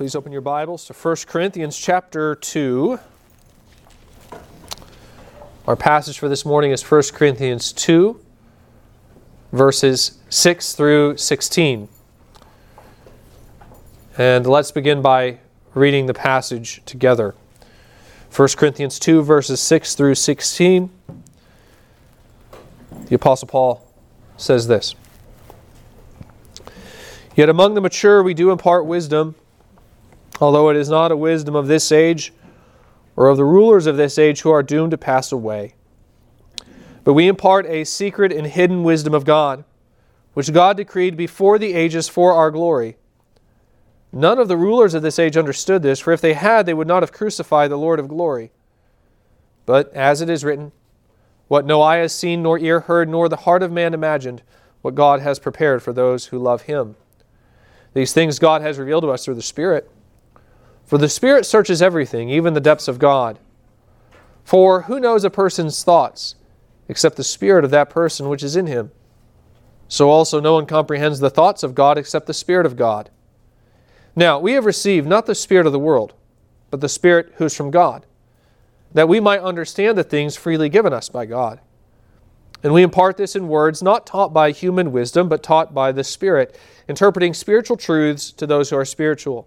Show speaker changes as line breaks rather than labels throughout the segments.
Please open your Bibles to 1 Corinthians chapter 2. Our passage for this morning is 1 Corinthians 2, verses 6 through 16. And let's begin by reading the passage together. 1 Corinthians 2, verses 6 through 16. The Apostle Paul says this Yet among the mature we do impart wisdom, although it is not a wisdom of this age or of the rulers of this age who are doomed to pass away. But we impart a secret and hidden wisdom of God, which God decreed before the ages for our glory. None of the rulers of this age understood this, for if they had, they would not have crucified the Lord of glory. But as it is written, what no eye has seen, nor ear heard, nor the heart of man imagined, what God has prepared for those who love him. These things God has revealed to us through the Spirit. For the Spirit searches everything, even the depths of God. For who knows a person's thoughts except the Spirit of that person which is in him? So also no one comprehends the thoughts of God except the Spirit of God. Now, we have received not the Spirit of the world, but the Spirit who is from God, that we might understand the things freely given us by God. And we impart this in words not taught by human wisdom, but taught by the Spirit, interpreting spiritual truths to those who are spiritual.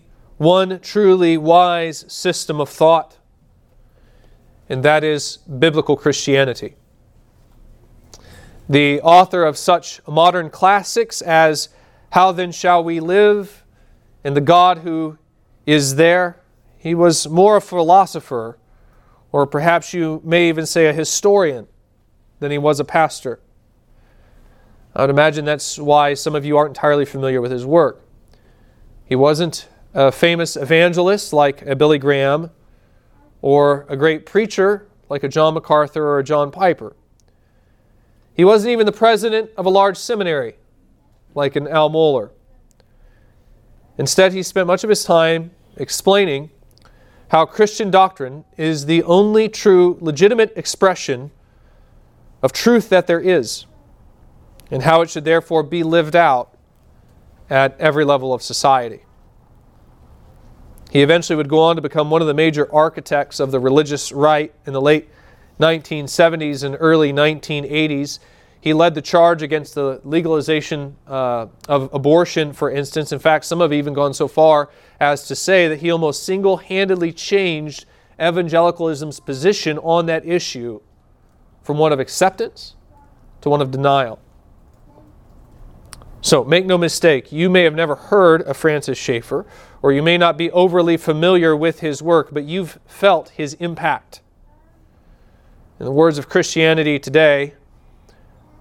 one truly wise system of thought, and that is biblical Christianity. The author of such modern classics as How Then Shall We Live and The God Who Is There, he was more a philosopher, or perhaps you may even say a historian, than he was a pastor. I would imagine that's why some of you aren't entirely familiar with his work. He wasn't a famous evangelist like a Billy Graham or a great preacher like a John MacArthur or a John Piper. He wasn't even the president of a large seminary like an Al Mohler. Instead, he spent much of his time explaining how Christian doctrine is the only true, legitimate expression of truth that there is and how it should therefore be lived out at every level of society. He eventually would go on to become one of the major architects of the religious right in the late 1970s and early 1980s. He led the charge against the legalization uh, of abortion, for instance. In fact, some have even gone so far as to say that he almost single handedly changed evangelicalism's position on that issue from one of acceptance to one of denial. So make no mistake, you may have never heard of Francis Schaeffer, or you may not be overly familiar with his work, but you've felt his impact. In the words of Christianity today,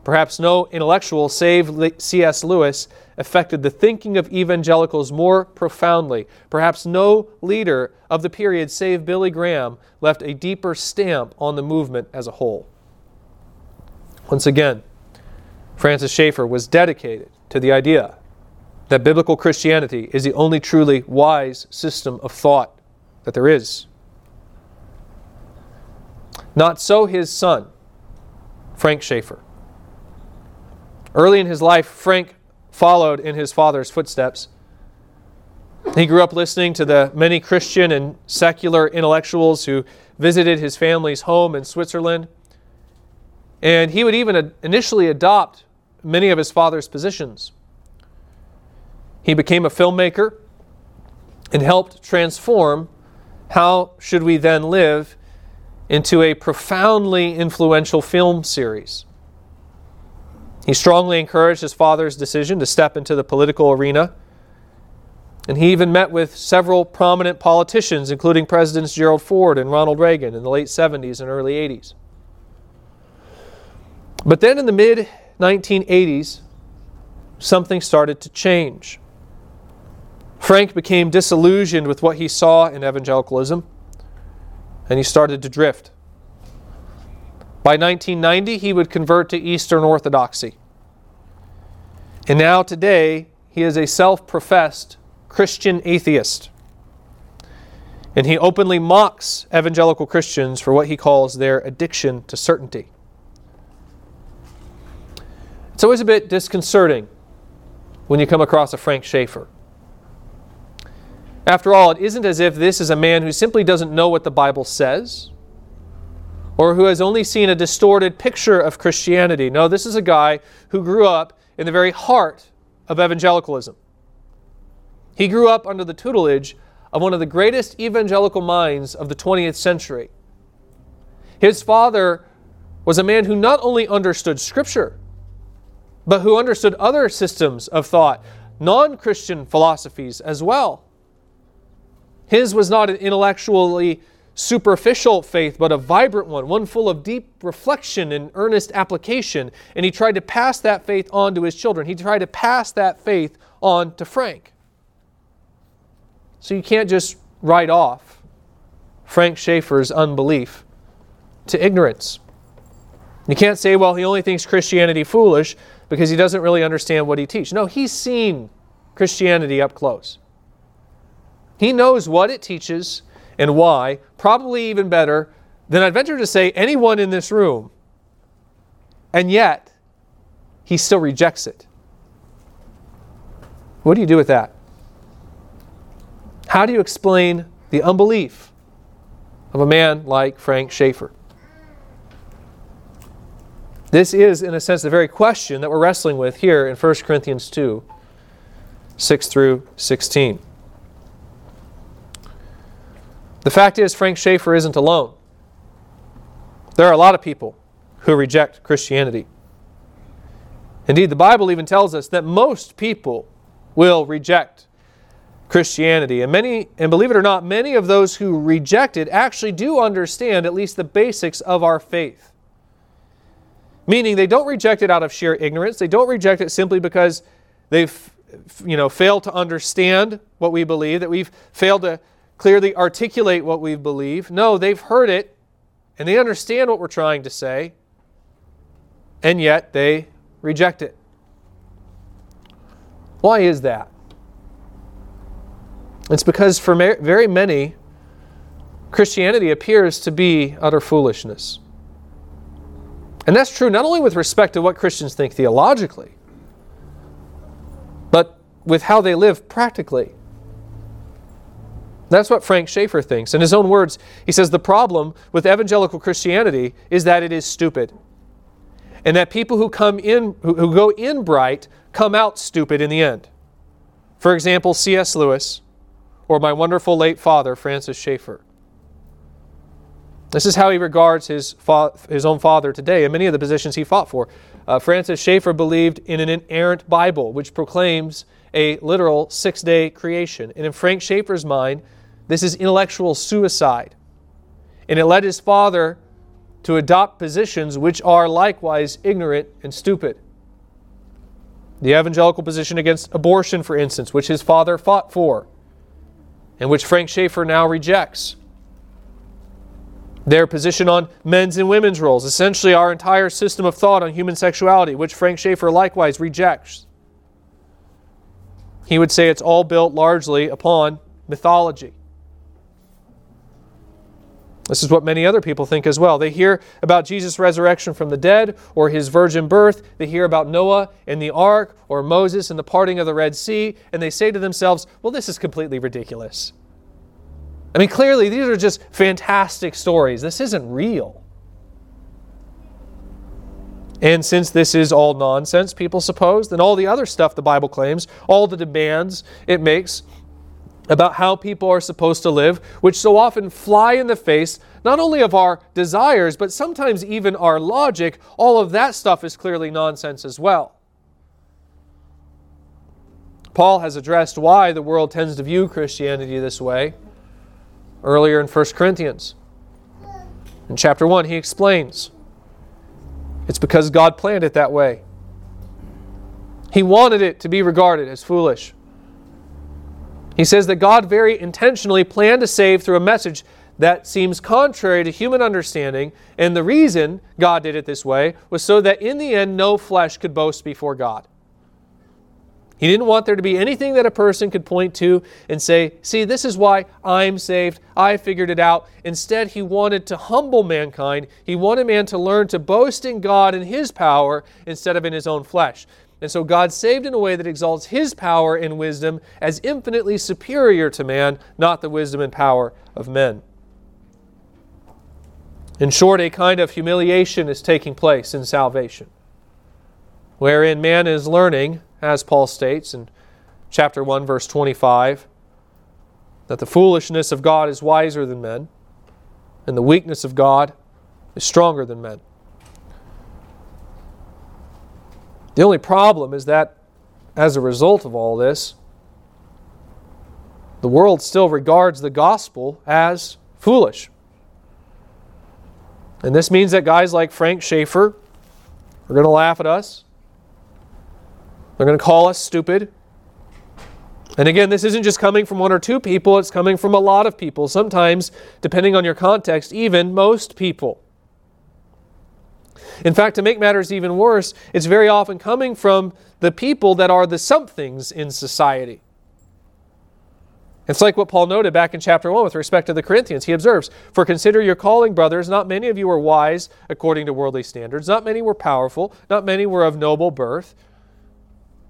perhaps no intellectual save C.S. Lewis affected the thinking of evangelicals more profoundly. Perhaps no leader of the period save Billy Graham left a deeper stamp on the movement as a whole. Once again, Francis Schaeffer was dedicated to the idea that biblical Christianity is the only truly wise system of thought that there is. Not so his son, Frank Schaeffer. Early in his life, Frank followed in his father's footsteps. He grew up listening to the many Christian and secular intellectuals who visited his family's home in Switzerland. And he would even initially adopt many of his father's positions. He became a filmmaker and helped transform How Should We Then Live into a profoundly influential film series. He strongly encouraged his father's decision to step into the political arena. And he even met with several prominent politicians, including Presidents Gerald Ford and Ronald Reagan in the late 70s and early 80s. But then in the mid 1980s, something started to change. Frank became disillusioned with what he saw in evangelicalism, and he started to drift. By 1990, he would convert to Eastern Orthodoxy. And now, today, he is a self professed Christian atheist. And he openly mocks evangelical Christians for what he calls their addiction to certainty. It's always a bit disconcerting when you come across a Frank Schaeffer. After all, it isn't as if this is a man who simply doesn't know what the Bible says or who has only seen a distorted picture of Christianity. No, this is a guy who grew up in the very heart of evangelicalism. He grew up under the tutelage of one of the greatest evangelical minds of the 20th century. His father was a man who not only understood Scripture, but who understood other systems of thought, non Christian philosophies as well. His was not an intellectually superficial faith, but a vibrant one, one full of deep reflection and earnest application. And he tried to pass that faith on to his children. He tried to pass that faith on to Frank. So you can't just write off Frank Schaeffer's unbelief to ignorance. You can't say, well, he only thinks Christianity foolish because he doesn't really understand what he teaches. No, he's seen Christianity up close. He knows what it teaches and why, probably even better than I'd venture to say anyone in this room. And yet, he still rejects it. What do you do with that? How do you explain the unbelief of a man like Frank Schaeffer? This is, in a sense, the very question that we're wrestling with here in 1 Corinthians 2 6 through 16. The fact is, Frank Schaeffer isn't alone. There are a lot of people who reject Christianity. Indeed, the Bible even tells us that most people will reject Christianity. And many, and believe it or not, many of those who reject it actually do understand at least the basics of our faith. Meaning they don't reject it out of sheer ignorance. They don't reject it simply because they've you know failed to understand what we believe, that we've failed to clearly articulate what we believe. No, they've heard it and they understand what we're trying to say, and yet they reject it. Why is that? It's because for very many, Christianity appears to be utter foolishness. And that's true not only with respect to what Christians think theologically, but with how they live practically. That's what Frank Schaeffer thinks. In his own words, he says the problem with evangelical Christianity is that it is stupid. And that people who come in who go in bright come out stupid in the end. For example, C.S. Lewis or my wonderful late father, Francis Schaeffer. This is how he regards his, fa- his own father today and many of the positions he fought for. Uh, Francis Schaeffer believed in an inerrant Bible, which proclaims a literal six day creation. And in Frank Schaeffer's mind, this is intellectual suicide. And it led his father to adopt positions which are likewise ignorant and stupid. The evangelical position against abortion, for instance, which his father fought for and which Frank Schaeffer now rejects. Their position on men's and women's roles, essentially our entire system of thought on human sexuality, which Frank Schaeffer likewise rejects. He would say it's all built largely upon mythology. This is what many other people think as well. They hear about Jesus' resurrection from the dead or his virgin birth. They hear about Noah and the ark or Moses and the parting of the Red Sea, and they say to themselves, well, this is completely ridiculous. I mean, clearly, these are just fantastic stories. This isn't real. And since this is all nonsense, people suppose, then all the other stuff the Bible claims, all the demands it makes, about how people are supposed to live, which so often fly in the face not only of our desires, but sometimes even our logic, all of that stuff is clearly nonsense as well. Paul has addressed why the world tends to view Christianity this way earlier in 1 Corinthians. In chapter 1, he explains it's because God planned it that way. He wanted it to be regarded as foolish. He says that God very intentionally planned to save through a message that seems contrary to human understanding, and the reason God did it this way was so that in the end no flesh could boast before God. He didn't want there to be anything that a person could point to and say, See, this is why I'm saved. I figured it out. Instead, he wanted to humble mankind. He wanted man to learn to boast in God and his power instead of in his own flesh. And so God saved in a way that exalts his power and wisdom as infinitely superior to man, not the wisdom and power of men. In short, a kind of humiliation is taking place in salvation, wherein man is learning as Paul states in chapter 1, verse 25, that the foolishness of God is wiser than men, and the weakness of God is stronger than men. The only problem is that as a result of all this, the world still regards the gospel as foolish. And this means that guys like Frank Schaeffer are going to laugh at us. They're going to call us stupid. And again, this isn't just coming from one or two people, it's coming from a lot of people. Sometimes, depending on your context, even most people. In fact, to make matters even worse, it's very often coming from the people that are the somethings in society. It's like what Paul noted back in chapter 1 with respect to the Corinthians. He observes, For consider your calling, brothers, not many of you were wise according to worldly standards, not many were powerful, not many were of noble birth.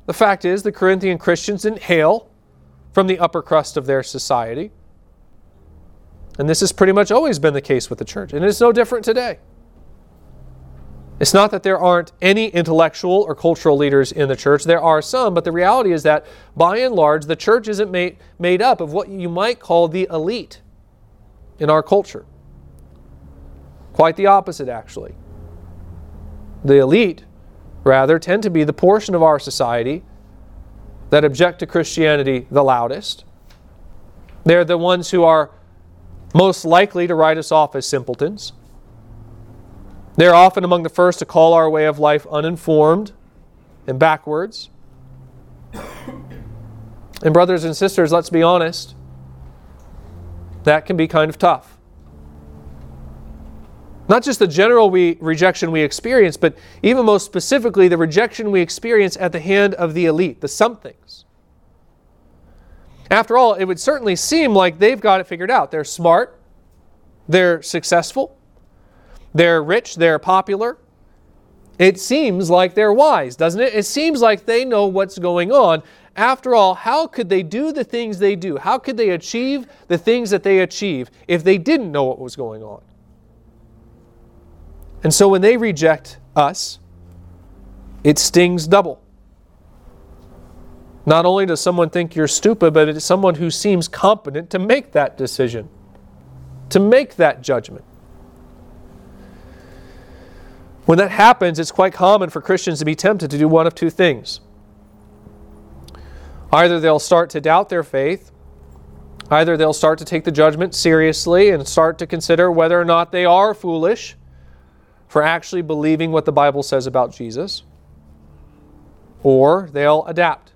The fact is, the Corinthian Christians didn't hail from the upper crust of their society. And this has pretty much always been the case with the church, and it's no different today. It's not that there aren't any intellectual or cultural leaders in the church. There are some, but the reality is that by and large, the church isn't made, made up of what you might call the elite in our culture. Quite the opposite, actually. The elite rather, tend to be the portion of our society that object to Christianity the loudest. They're the ones who are most likely to write us off as simpletons. They're often among the first to call our way of life uninformed and backwards. And, brothers and sisters, let's be honest, that can be kind of tough. Not just the general we, rejection we experience, but even most specifically the rejection we experience at the hand of the elite, the somethings. After all, it would certainly seem like they've got it figured out. They're smart, they're successful, they're rich, they're popular. It seems like they're wise, doesn't it? It seems like they know what's going on. After all, how could they do the things they do? How could they achieve the things that they achieve if they didn't know what was going on? And so when they reject us, it stings double. Not only does someone think you're stupid, but it's someone who seems competent to make that decision, to make that judgment. When that happens, it's quite common for Christians to be tempted to do one of two things. Either they'll start to doubt their faith, either they'll start to take the judgment seriously and start to consider whether or not they are foolish for actually believing what the Bible says about Jesus, or they'll adapt.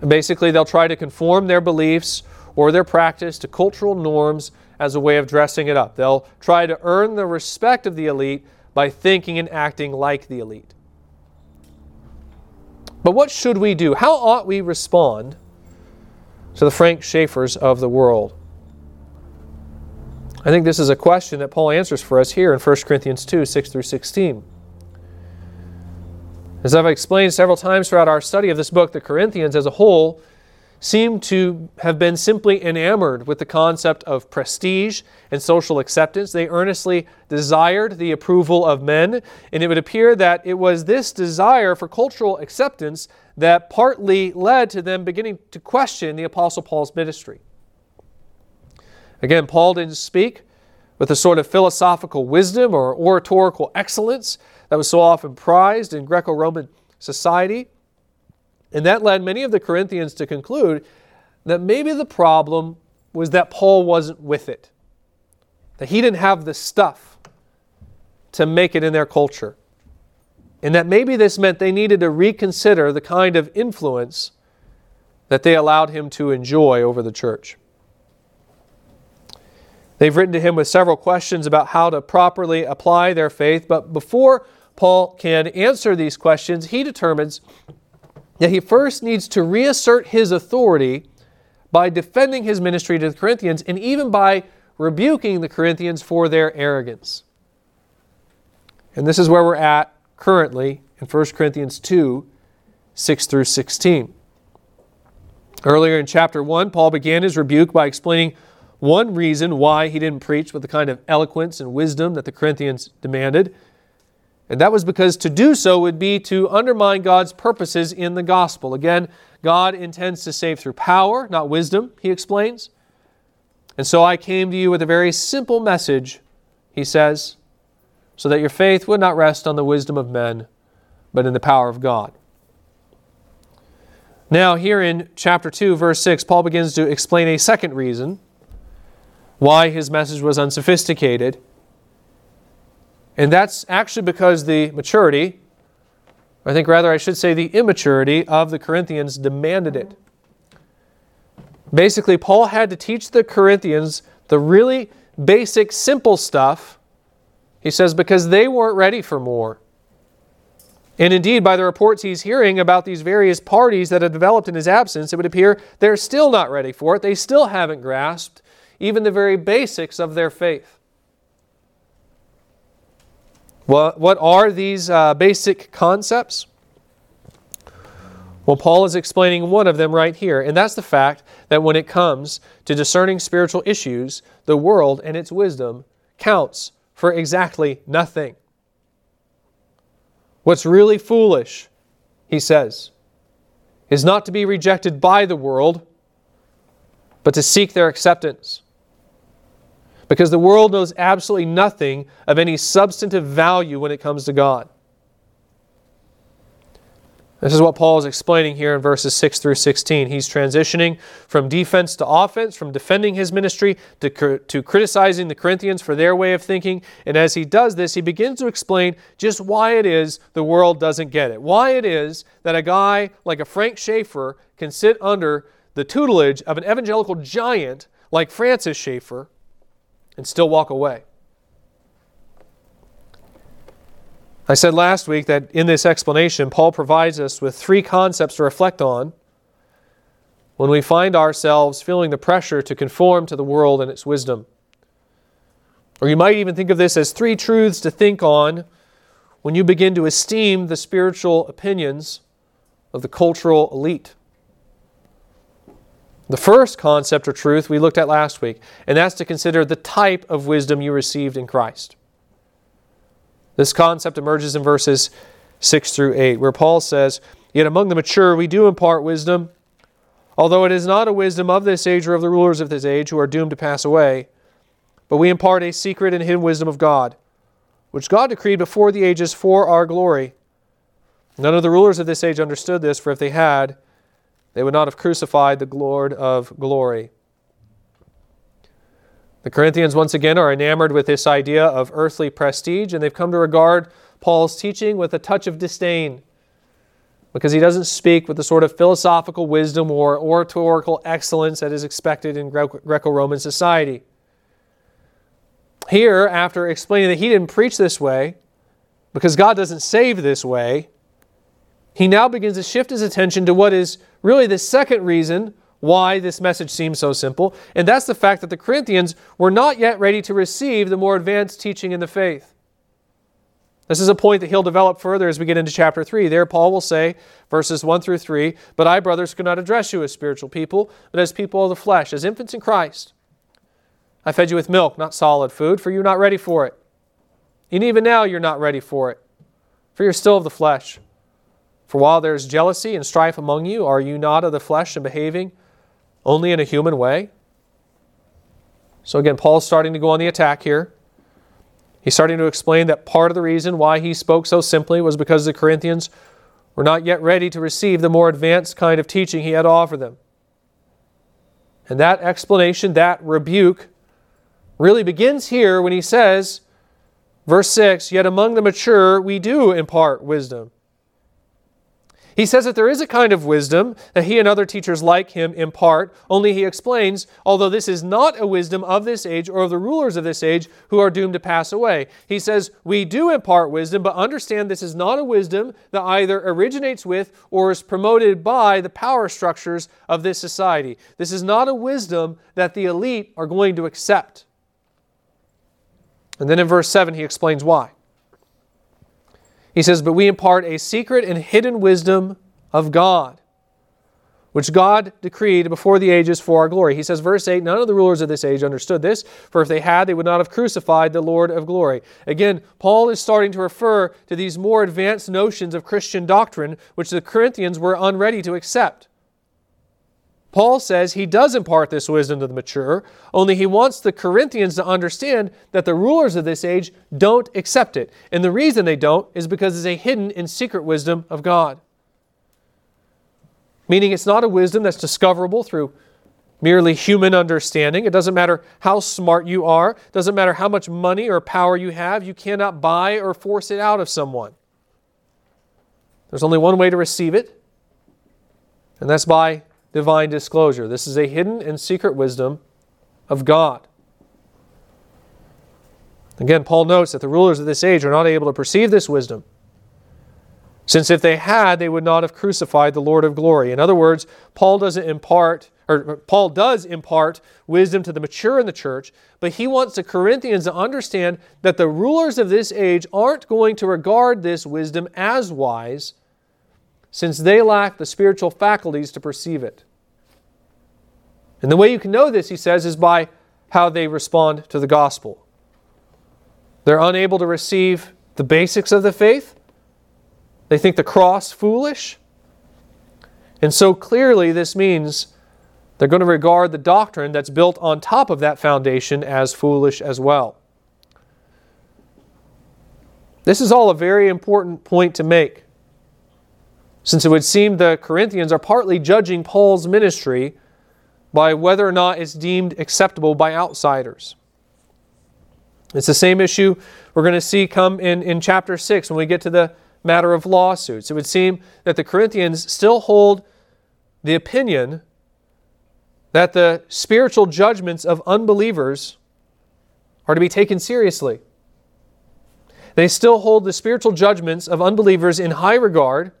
And basically, they'll try to conform their beliefs or their practice to cultural norms as a way of dressing it up. They'll try to earn the respect of the elite by thinking and acting like the elite. But what should we do? How ought we respond to the Frank Schaeffers of the world? I think this is a question that Paul answers for us here in 1 Corinthians 2 6 through 16. As I've explained several times throughout our study of this book, the Corinthians as a whole seem to have been simply enamored with the concept of prestige and social acceptance. They earnestly desired the approval of men, and it would appear that it was this desire for cultural acceptance that partly led to them beginning to question the Apostle Paul's ministry. Again, Paul didn't speak with the sort of philosophical wisdom or oratorical excellence that was so often prized in Greco Roman society. And that led many of the Corinthians to conclude that maybe the problem was that Paul wasn't with it, that he didn't have the stuff to make it in their culture. And that maybe this meant they needed to reconsider the kind of influence that they allowed him to enjoy over the church. They've written to him with several questions about how to properly apply their faith, but before Paul can answer these questions, he determines that he first needs to reassert his authority by defending his ministry to the Corinthians and even by rebuking the Corinthians for their arrogance. And this is where we're at currently in 1 Corinthians 2 6 through 16. Earlier in chapter 1, Paul began his rebuke by explaining one reason why he didn't preach with the kind of eloquence and wisdom that the Corinthians demanded. And that was because to do so would be to undermine God's purposes in the gospel. Again, God intends to save through power, not wisdom, he explains. And so I came to you with a very simple message, he says, so that your faith would not rest on the wisdom of men, but in the power of God. Now, here in chapter 2, verse 6, Paul begins to explain a second reason why his message was unsophisticated. And that's actually because the maturity, I think rather I should say the immaturity of the Corinthians demanded it. Basically, Paul had to teach the Corinthians the really basic, simple stuff. He says, because they weren't ready for more. And indeed, by the reports he's hearing about these various parties that have developed in his absence, it would appear they're still not ready for it. They still haven't grasped even the very basics of their faith. What, what are these uh, basic concepts? Well, Paul is explaining one of them right here, and that's the fact that when it comes to discerning spiritual issues, the world and its wisdom counts for exactly nothing. What's really foolish, he says, is not to be rejected by the world, but to seek their acceptance because the world knows absolutely nothing of any substantive value when it comes to God. This is what Paul is explaining here in verses 6 through 16. He's transitioning from defense to offense, from defending his ministry to, to criticizing the Corinthians for their way of thinking. And as he does this, he begins to explain just why it is the world doesn't get it. Why it is that a guy like a Frank Schaeffer can sit under the tutelage of an evangelical giant like Francis Schaeffer and still walk away. I said last week that in this explanation, Paul provides us with three concepts to reflect on when we find ourselves feeling the pressure to conform to the world and its wisdom. Or you might even think of this as three truths to think on when you begin to esteem the spiritual opinions of the cultural elite. The first concept or truth we looked at last week, and that's to consider the type of wisdom you received in Christ. This concept emerges in verses 6 through 8, where Paul says, Yet among the mature we do impart wisdom, although it is not a wisdom of this age or of the rulers of this age who are doomed to pass away, but we impart a secret and hidden wisdom of God, which God decreed before the ages for our glory. None of the rulers of this age understood this, for if they had, they would not have crucified the Lord of glory. The Corinthians, once again, are enamored with this idea of earthly prestige, and they've come to regard Paul's teaching with a touch of disdain because he doesn't speak with the sort of philosophical wisdom or oratorical excellence that is expected in Greco Roman society. Here, after explaining that he didn't preach this way because God doesn't save this way, he now begins to shift his attention to what is really the second reason why this message seems so simple, and that's the fact that the Corinthians were not yet ready to receive the more advanced teaching in the faith. This is a point that he'll develop further as we get into chapter 3. There, Paul will say, verses 1 through 3 But I, brothers, could not address you as spiritual people, but as people of the flesh, as infants in Christ. I fed you with milk, not solid food, for you're not ready for it. And even now, you're not ready for it, for you're still of the flesh. For while there is jealousy and strife among you, are you not of the flesh and behaving only in a human way? So again, Paul's starting to go on the attack here. He's starting to explain that part of the reason why he spoke so simply was because the Corinthians were not yet ready to receive the more advanced kind of teaching he had to offer them. And that explanation, that rebuke, really begins here when he says, verse 6 Yet among the mature we do impart wisdom He says that there is a kind of wisdom that he and other teachers like him impart, only he explains, although this is not a wisdom of this age or of the rulers of this age who are doomed to pass away. He says, We do impart wisdom, but understand this is not a wisdom that either originates with or is promoted by the power structures of this society. This is not a wisdom that the elite are going to accept. And then in verse 7, he explains why. He says, But we impart a secret and hidden wisdom of God, which God decreed before the ages for our glory. He says, verse 8, None of the rulers of this age understood this, for if they had, they would not have crucified the Lord of glory. Again, Paul is starting to refer to these more advanced notions of Christian doctrine, which the Corinthians were unready to accept. Paul says he does impart this wisdom to the mature, only he wants the Corinthians to understand that the rulers of this age don't accept it. And the reason they don't is because it's a hidden and secret wisdom of God. Meaning it's not a wisdom that's discoverable through merely human understanding. It doesn't matter how smart you are, it doesn't matter how much money or power you have, you cannot buy or force it out of someone. There's only one way to receive it, and that's by divine disclosure. This is a hidden and secret wisdom of God. Again, Paul notes that the rulers of this age are not able to perceive this wisdom, since if they had, they would not have crucified the Lord of glory. In other words, Paul doesn't impart, or Paul does impart wisdom to the mature in the church, but he wants the Corinthians to understand that the rulers of this age aren't going to regard this wisdom as wise, since they lack the spiritual faculties to perceive it. And the way you can know this, he says, is by how they respond to the gospel. They're unable to receive the basics of the faith. They think the cross foolish. And so clearly, this means they're going to regard the doctrine that's built on top of that foundation as foolish as well. This is all a very important point to make, since it would seem the Corinthians are partly judging Paul's ministry by whether or not it's deemed acceptable by outsiders. It's the same issue we're going to see come in, in chapter 6 when we get to the matter of lawsuits. It would seem that the Corinthians still hold the opinion that the spiritual judgments of unbelievers are to be taken seriously. They still hold the spiritual judgments of unbelievers in high regard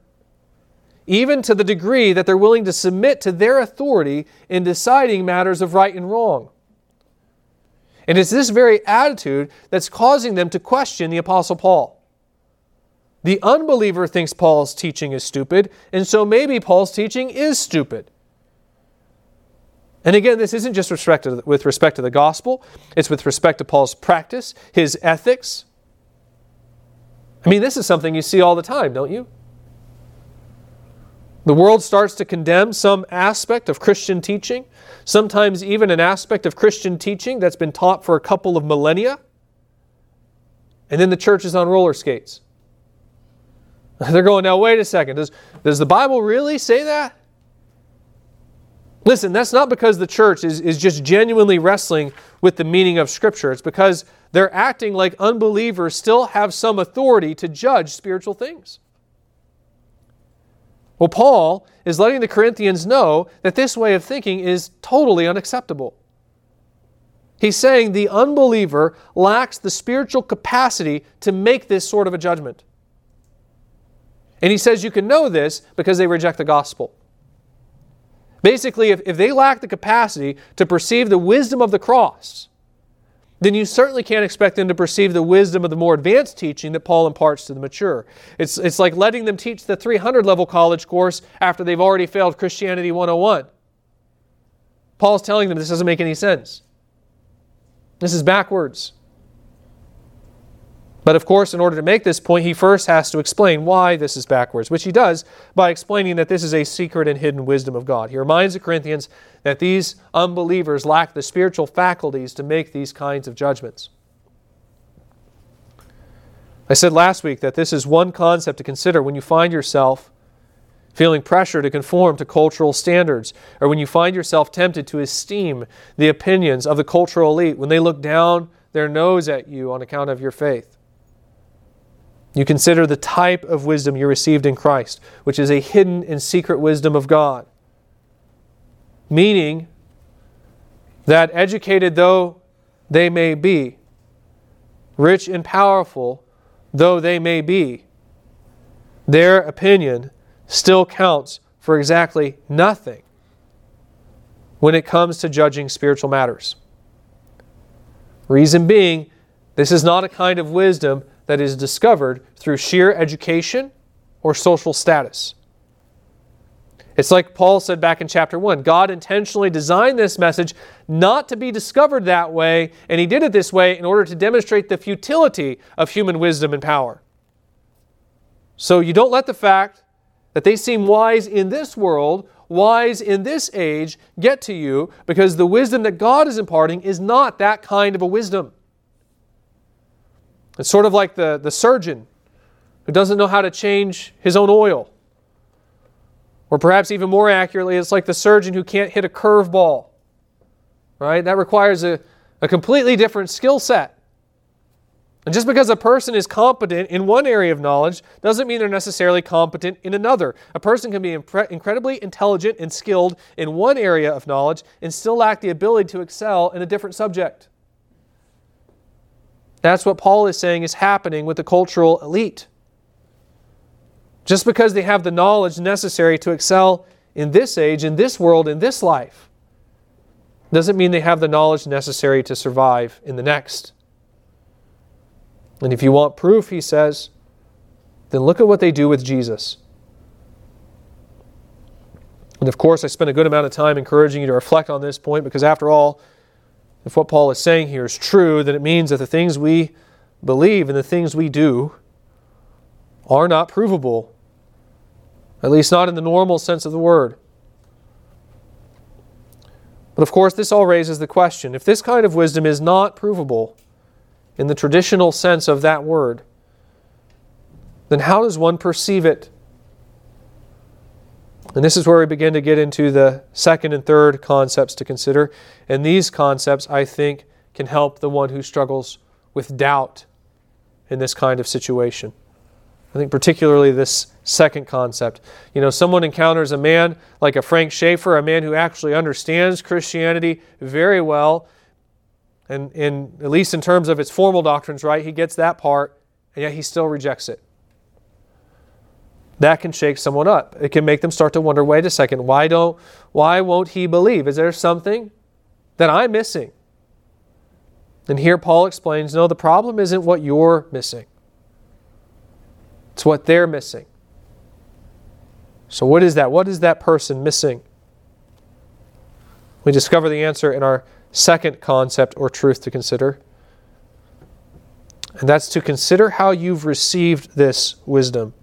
even to the degree that they're willing to submit to their authority in deciding matters of right and wrong. And it's this very attitude that's causing them to question the Apostle Paul. The unbeliever thinks Paul's teaching is stupid, and so maybe Paul's teaching is stupid. And again, this isn't just with respect to the gospel, it's with respect to Paul's practice, his ethics. I mean, this is something you see all the time, don't you? The world starts to condemn some aspect of Christian teaching, sometimes even an aspect of Christian teaching that's been taught for a couple of millennia. And then the church is on roller skates. They're going, now, wait a second. Does, does the Bible really say that? Listen, that's not because the church is, is just genuinely wrestling with the meaning of Scripture. It's because they're acting like unbelievers still have some authority to judge spiritual things. Well, Paul is letting the Corinthians know that this way of thinking is totally unacceptable. He's saying the unbeliever lacks the spiritual capacity to make this sort of a judgment. And he says you can know this because they reject the gospel. Basically, if, if they lack the capacity to perceive the wisdom of the cross, then you certainly can't expect them to perceive the wisdom of the more advanced teaching that Paul imparts to the mature. It's, it's like letting them teach the 300 level college course after they've already failed Christianity 101. Paul's telling them this doesn't make any sense. This is backwards. But of course, in order to make this point, he first has to explain why this is backwards, which he does by explaining that this is a secret and hidden wisdom of God. He reminds the Corinthians that these unbelievers lack the spiritual faculties to make these kinds of judgments. I said last week that this is one concept to consider when you find yourself feeling pressure to conform to cultural standards, or when you find yourself tempted to esteem the opinions of the cultural elite when they look down their nose at you on account of your faith. You consider the type of wisdom you received in Christ, which is a hidden and secret wisdom of God. Meaning that educated though they may be, rich and powerful though they may be, their opinion still counts for exactly nothing when it comes to judging spiritual matters. Reason being, this is not a kind of wisdom that is discovered through sheer education or social status. It's like Paul said back in chapter 1 God intentionally designed this message not to be discovered that way, and he did it this way in order to demonstrate the futility of human wisdom and power. So you don't let the fact that they seem wise in this world, wise in this age, get to you because the wisdom that God is imparting is not that kind of a wisdom. It's sort of like the, the surgeon who doesn't know how to change his own oil. Or perhaps even more accurately, it's like the surgeon who can't hit a curveball. Right? That requires a, a completely different skill set. And just because a person is competent in one area of knowledge doesn't mean they're necessarily competent in another. A person can be impre- incredibly intelligent and skilled in one area of knowledge and still lack the ability to excel in a different subject. That's what Paul is saying is happening with the cultural elite. Just because they have the knowledge necessary to excel in this age, in this world, in this life, doesn't mean they have the knowledge necessary to survive in the next. And if you want proof, he says, then look at what they do with Jesus. And of course, I spent a good amount of time encouraging you to reflect on this point because, after all, if what Paul is saying here is true, then it means that the things we believe and the things we do are not provable, at least not in the normal sense of the word. But of course, this all raises the question if this kind of wisdom is not provable, in the traditional sense of that word, then how does one perceive it? And this is where we begin to get into the second and third concepts to consider. And these concepts, I think, can help the one who struggles with doubt in this kind of situation. I think particularly this second concept. You know, someone encounters a man like a Frank Schaeffer, a man who actually understands Christianity very well, and in at least in terms of its formal doctrines, right, he gets that part, and yet he still rejects it. That can shake someone up. It can make them start to wonder, wait a second, why don't why won't he believe? Is there something that I'm missing? And here Paul explains, no, the problem isn't what you're missing. It's what they're missing. So what is that? What is that person missing? We discover the answer in our second concept or truth to consider. And that's to consider how you've received this wisdom.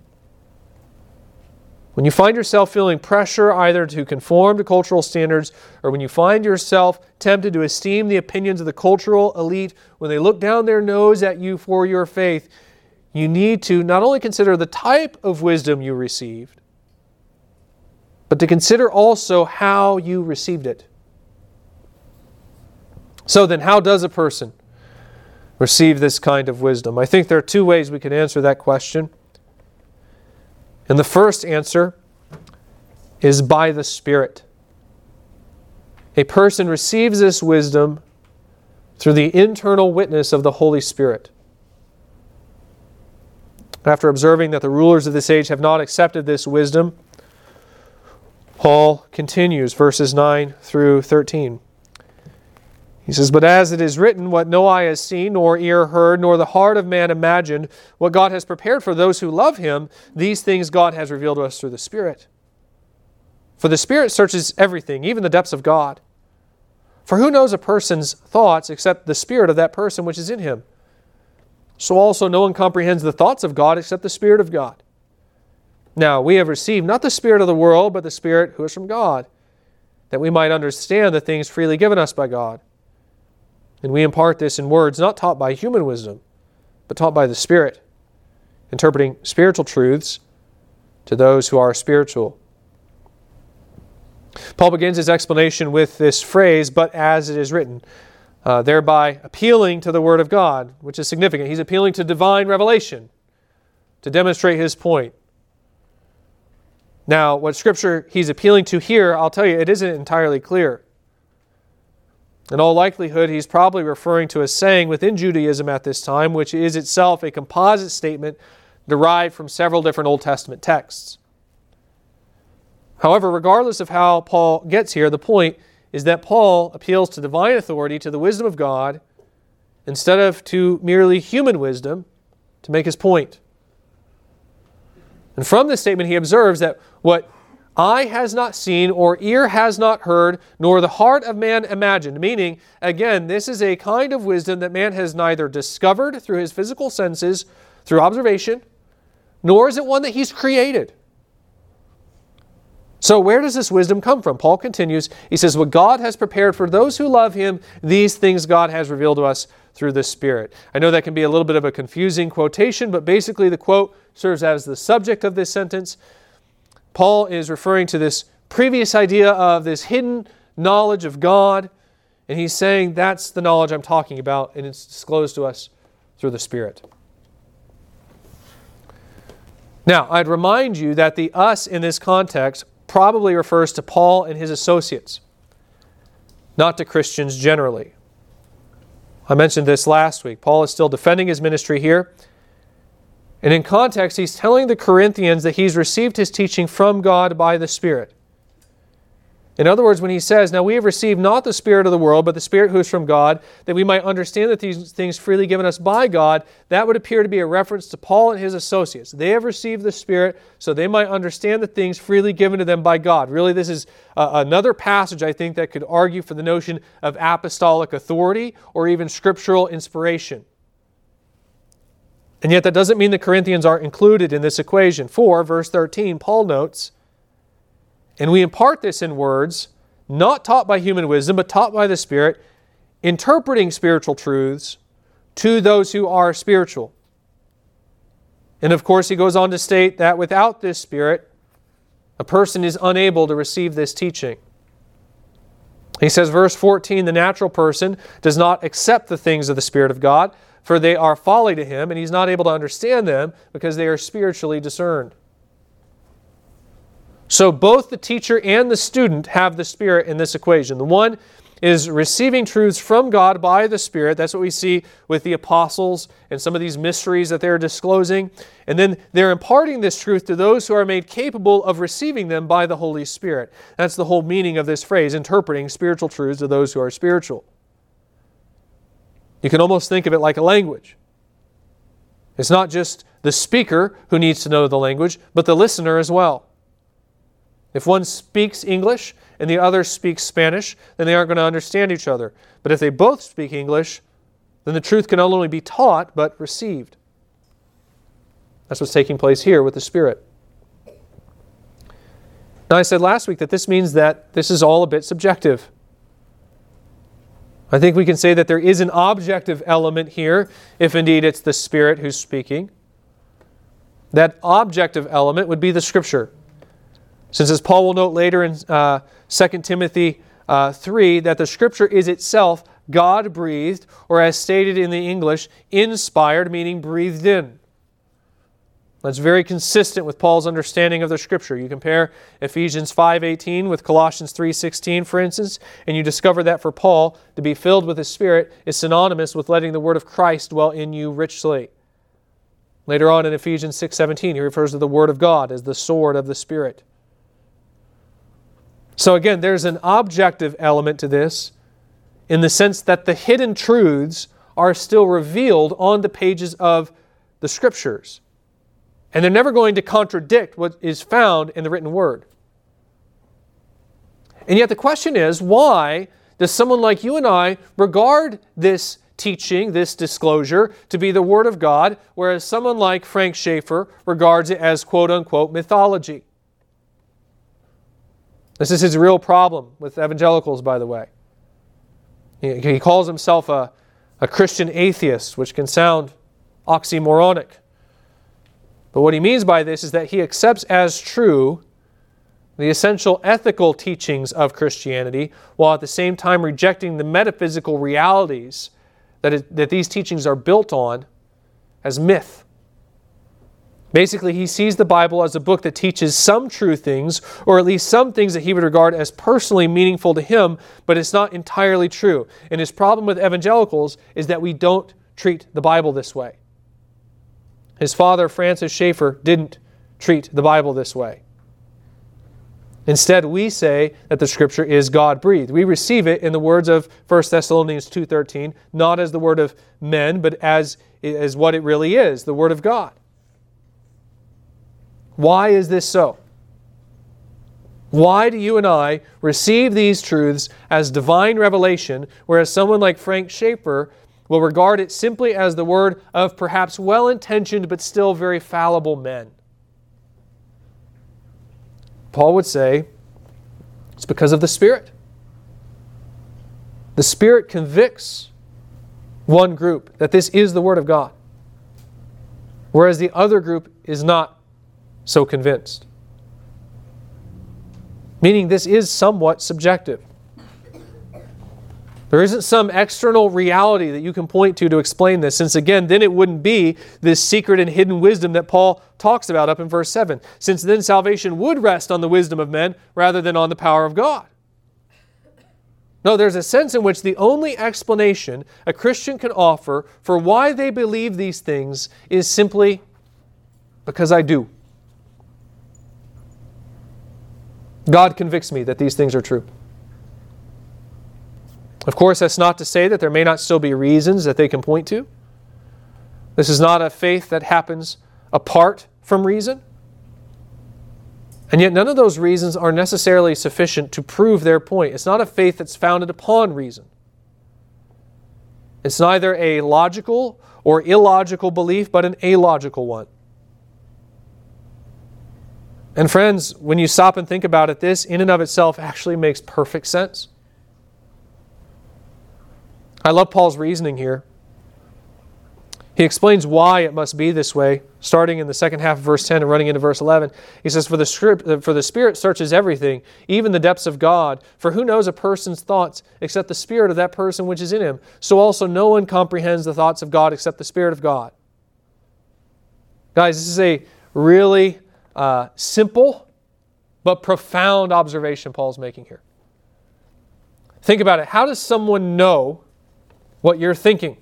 When you find yourself feeling pressure either to conform to cultural standards or when you find yourself tempted to esteem the opinions of the cultural elite when they look down their nose at you for your faith, you need to not only consider the type of wisdom you received, but to consider also how you received it. So then, how does a person receive this kind of wisdom? I think there are two ways we can answer that question. And the first answer is by the Spirit. A person receives this wisdom through the internal witness of the Holy Spirit. After observing that the rulers of this age have not accepted this wisdom, Paul continues verses 9 through 13. He says, But as it is written, what no eye has seen, nor ear heard, nor the heart of man imagined, what God has prepared for those who love him, these things God has revealed to us through the Spirit. For the Spirit searches everything, even the depths of God. For who knows a person's thoughts except the Spirit of that person which is in him? So also no one comprehends the thoughts of God except the Spirit of God. Now we have received not the Spirit of the world, but the Spirit who is from God, that we might understand the things freely given us by God and we impart this in words not taught by human wisdom, but taught by the Spirit, interpreting spiritual truths to those who are spiritual. Paul begins his explanation with this phrase, but as it is written, uh, thereby appealing to the Word of God, which is significant. He's appealing to divine revelation. to demonstrate his point. Now, what scripture he's appealing to here, I'll tell you, it isn't entirely clear. In all likelihood, he's probably referring to a saying within Judaism at this time, which is itself a composite statement derived from several different Old Testament texts. However, regardless of how Paul gets here, the point is that Paul appeals to divine authority, to the wisdom of God, instead of to merely human wisdom to make his point. And from this statement, he observes that what eye has not seen, or ear has not heard, nor the heart of man imagined. Meaning, again, this is a kind of wisdom that man has neither discovered through his physical senses, through observation, nor is it one that he's created. So, where does this wisdom come from? Paul continues. He says, What God has prepared for those who love him, these things God has revealed to us through the Spirit. I know that can be a little bit of a confusing quotation, but basically the quote serves as the subject of this sentence. Paul is referring to this previous idea of this hidden knowledge of God, and he's saying that's the knowledge I'm talking about, and it's disclosed to us through the Spirit. Now, I'd remind you that the us in this context probably refers to Paul and his associates, not to Christians generally. I mentioned this last week. Paul is still defending his ministry here. And in context, he's telling the Corinthians that he's received his teaching from God by the Spirit. In other words, when he says, Now we have received not the Spirit of the world, but the Spirit who is from God, that we might understand that these things freely given us by God, that would appear to be a reference to Paul and his associates. They have received the Spirit so they might understand the things freely given to them by God. Really, this is uh, another passage, I think, that could argue for the notion of apostolic authority or even scriptural inspiration. And yet, that doesn't mean the Corinthians aren't included in this equation. For, verse 13, Paul notes, and we impart this in words, not taught by human wisdom, but taught by the Spirit, interpreting spiritual truths to those who are spiritual. And of course, he goes on to state that without this Spirit, a person is unable to receive this teaching. He says, verse 14, the natural person does not accept the things of the Spirit of God, for they are folly to him, and he's not able to understand them because they are spiritually discerned. So both the teacher and the student have the Spirit in this equation. The one is receiving truths from God by the Spirit. That's what we see with the apostles and some of these mysteries that they're disclosing. And then they're imparting this truth to those who are made capable of receiving them by the Holy Spirit. That's the whole meaning of this phrase, interpreting spiritual truths to those who are spiritual. You can almost think of it like a language. It's not just the speaker who needs to know the language, but the listener as well. If one speaks English and the other speaks Spanish, then they aren't going to understand each other. But if they both speak English, then the truth can not only be taught, but received. That's what's taking place here with the Spirit. Now, I said last week that this means that this is all a bit subjective. I think we can say that there is an objective element here, if indeed it's the Spirit who's speaking. That objective element would be the Scripture. Since, as Paul will note later in uh, 2 Timothy uh, 3, that the Scripture is itself God breathed, or as stated in the English, inspired, meaning breathed in. That's very consistent with Paul's understanding of the scripture. You compare Ephesians 5:18 with Colossians 3:16 for instance, and you discover that for Paul to be filled with the Spirit is synonymous with letting the word of Christ dwell in you richly. Later on in Ephesians 6:17 he refers to the word of God as the sword of the Spirit. So again, there's an objective element to this in the sense that the hidden truths are still revealed on the pages of the scriptures. And they're never going to contradict what is found in the written word. And yet the question is why does someone like you and I regard this teaching, this disclosure, to be the Word of God, whereas someone like Frank Schaeffer regards it as quote unquote mythology? This is his real problem with evangelicals, by the way. He, calls himself a, a Christian atheist, which can sound oxymoronic. But what he means by this is that he accepts as true the essential ethical teachings of Christianity, while at the same time rejecting the metaphysical realities that, it, that these teachings are built on as myth. Basically, he sees the Bible as a book that teaches some true things, or at least some things that he would regard as personally meaningful to him, but it's not entirely true. And his problem with evangelicals is that we don't treat the Bible this way. His father, Francis Schaeffer, didn't treat the Bible this way. Instead, we say that the scripture is God breathed. We receive it in the words of 1 Thessalonians 2:13, not as the word of men, but as, as what it really is, the word of God. Why is this so? Why do you and I receive these truths as divine revelation, whereas someone like Frank Schaeffer will regard it simply as the word of perhaps well intentioned but still very fallible men? Paul would say it's because of the Spirit. The Spirit convicts one group that this is the Word of God, whereas the other group is not so convinced. Meaning, this is somewhat subjective. There isn't some external reality that you can point to to explain this, since again, then it wouldn't be this secret and hidden wisdom that Paul talks about up in verse 7. Since then salvation would rest on the wisdom of men rather than on the power of God. No, there's a sense in which the only explanation a Christian can offer for why they believe these things is simply because I do. God convicts me that these things are true. Of course, that's not to say that there may not still be reasons that they can point to. This is not a faith that happens apart from reason. And yet, none of those reasons are necessarily sufficient to prove their point. It's not a faith that's founded upon reason. It's neither a logical or illogical belief, but an illogical one. And friends, when you stop and think about it, this in and of itself actually makes perfect sense. I love Paul's reasoning here. He explains why it must be this way, starting in the second half of verse 10 and running into verse 11. He says, For the, script, for the Spirit searches everything, even the depths of God. For who knows a person's thoughts except the Spirit of that person which is in him? So also no one comprehends the thoughts of God except the Spirit of God. Guys, this is a really uh, simple but profound observation Paul's making here. Think about it. How does someone know what you're thinking?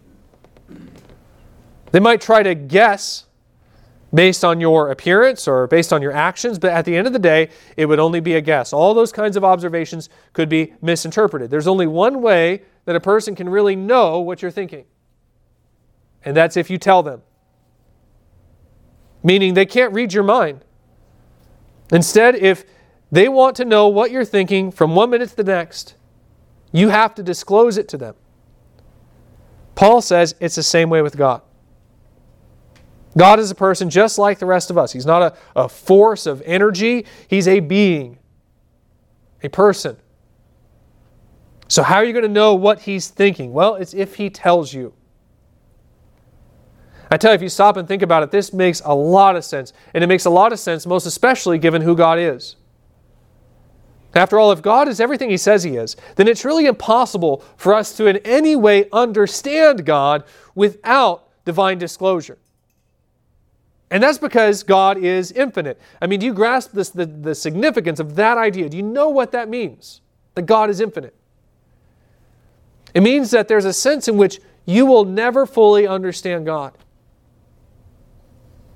They might try to guess based on your appearance or based on your actions, but at the end of the day, it would only be a guess. All those kinds of observations could be misinterpreted. There's only one way that a person can really know what you're thinking, and that's if you tell them. Meaning they can't read your mind. Instead, if they want to know what you're thinking from one minute to the next, you have to disclose it to them. Paul says it's the same way with God. God is a person just like the rest of us. He's not a, a force of energy, He's a being, a person. So, how are you going to know what He's thinking? Well, it's if He tells you. I tell you, if you stop and think about it, this makes a lot of sense. And it makes a lot of sense, most especially given who God is. After all, if God is everything He says He is, then it's really impossible for us to in any way understand God without divine disclosure. And that's because God is infinite. I mean, do you grasp this, the, the significance of that idea? Do you know what that means? That God is infinite. It means that there's a sense in which you will never fully understand God.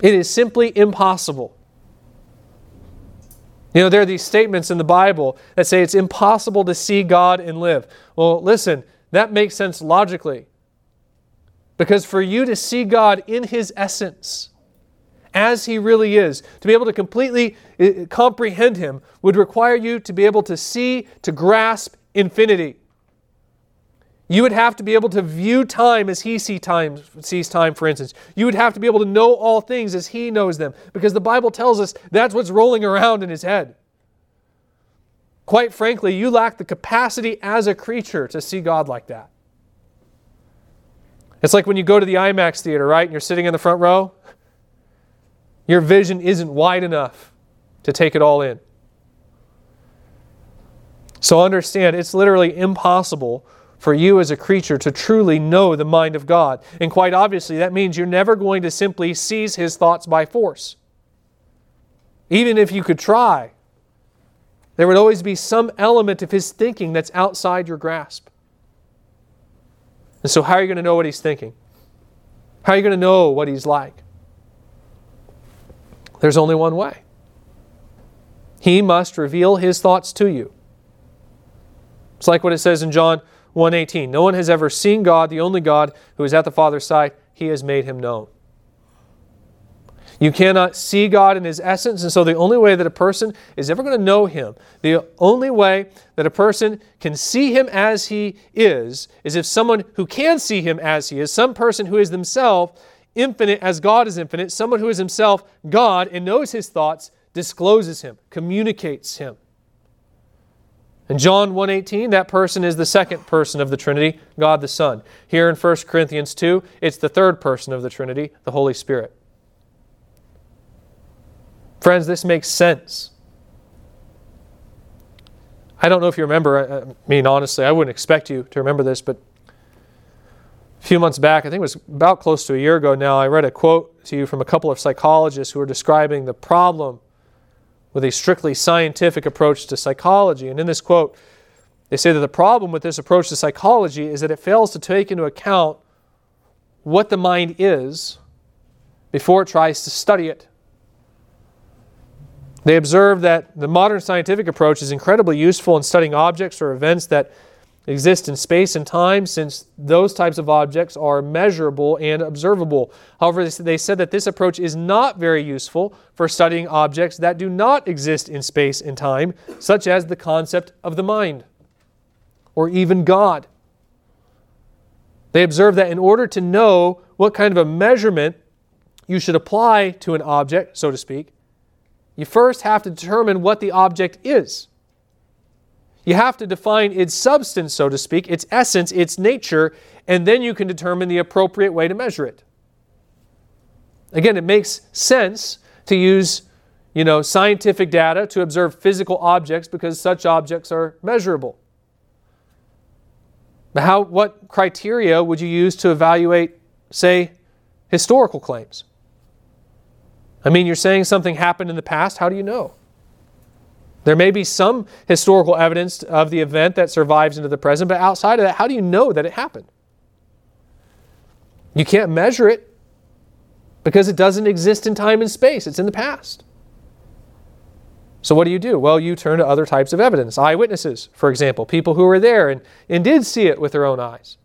It is simply impossible. You know, there are these statements in the Bible that say it's impossible to see God and live. Well, listen, that makes sense logically. Because for you to see God in His essence, as He really is, to be able to completely uh, comprehend Him, would require you to be able to see, to grasp infinity. You would have to be able to view time as he see time, sees time, for instance. You would have to be able to know all things as he knows them, because the Bible tells us that's what's rolling around in his head. Quite frankly, you lack the capacity as a creature to see God like that. It's like when you go to the IMAX theater, right? And you're sitting in the front row. Your vision isn't wide enough to take it all in. So understand, it's literally impossible for you as a creature to truly know the mind of God. And quite obviously, that means you're never going to simply seize his thoughts by force. Even if you could try, there would always be some element of his thinking that's outside your grasp. And so, how are you going to know what he's thinking? How are you going to know what he's like? There's only one way. He must reveal his thoughts to you. It's like what it says in John 1:18. No one has ever seen God, the only God who is at the Father's side. He has made him known. You cannot see God in his essence, and so the only way that a person is ever going to know him, the only way that a person can see him as he is, is if someone who can see him as he is, some person who is themselves infinite as God is infinite, someone who is himself God and knows his thoughts, discloses him, communicates him. In John 1:18, that person is the second person of the Trinity, God the Son. Here in 1 Corinthians 2, it's the third person of the Trinity, the Holy Spirit. Friends, this makes sense. I don't know if you remember, I mean, honestly, I wouldn't expect you to remember this, but a few months back, I think it was about close to a year ago now, I read a quote to you from a couple of psychologists who were describing the problem with a strictly scientific approach to psychology. And in this quote, they say that the problem with this approach to psychology is that it fails to take into account what the mind is before it tries to study it. They observe that the modern scientific approach is incredibly useful in studying objects or events that exist in space and time, since those types of objects are measurable and observable. However, they said that this approach is not very useful for studying objects that do not exist in space and time, such as the concept of the mind or even God. They observe that in order to know what kind of a measurement you should apply to an object, so to speak, you first have to determine what the object is. You have to define its substance, so to speak, its essence, its nature, and then you can determine the appropriate way to measure it. Again, it makes sense to use you know, scientific data to observe physical objects because such objects are measurable. But how, what criteria would you use to evaluate, say, historical claims? I mean, you're saying something happened in the past. How do you know? There may be some historical evidence of the event that survives into the present, but outside of that, how do you know that it happened? You can't measure it because it doesn't exist in time and space, it's in the past. So, what do you do? Well, you turn to other types of evidence. Eyewitnesses, for example, people who were there and, and did see it with their own eyes.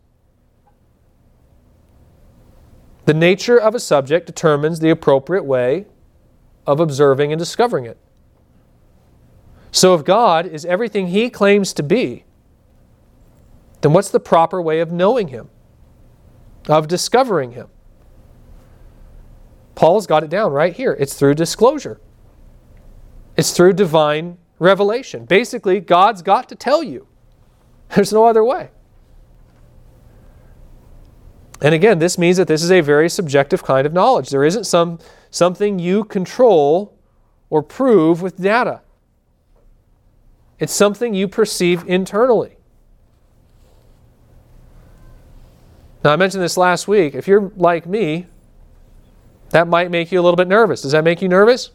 The nature of a subject determines the appropriate way of observing and discovering it. So, if God is everything He claims to be, then what's the proper way of knowing Him, of discovering Him? Paul's got it down right here. It's through disclosure, it's through divine revelation. Basically, God's got to tell you. There's no other way. And again, this means that this is a very subjective kind of knowledge. There isn't some, something you control or prove with data. It's something you perceive internally. Now, I mentioned this last week. If you're like me, that might make you a little bit nervous. Does that make you nervous?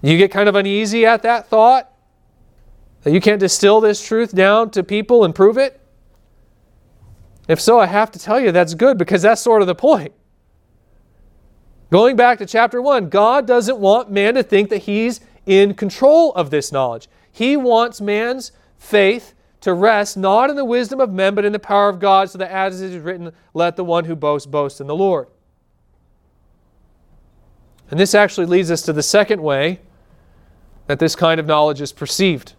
You get kind of uneasy at that thought that you can't distill this truth down to people and prove it? If so, I have to tell you that's good because that's sort of the point. Going back to chapter 1, God doesn't want man to think that he's in control of this knowledge. He wants man's faith to rest not in the wisdom of men, but in the power of God, so that as it is written, let the one who boasts boast in the Lord. And this actually leads us to the second way that this kind of knowledge is perceived,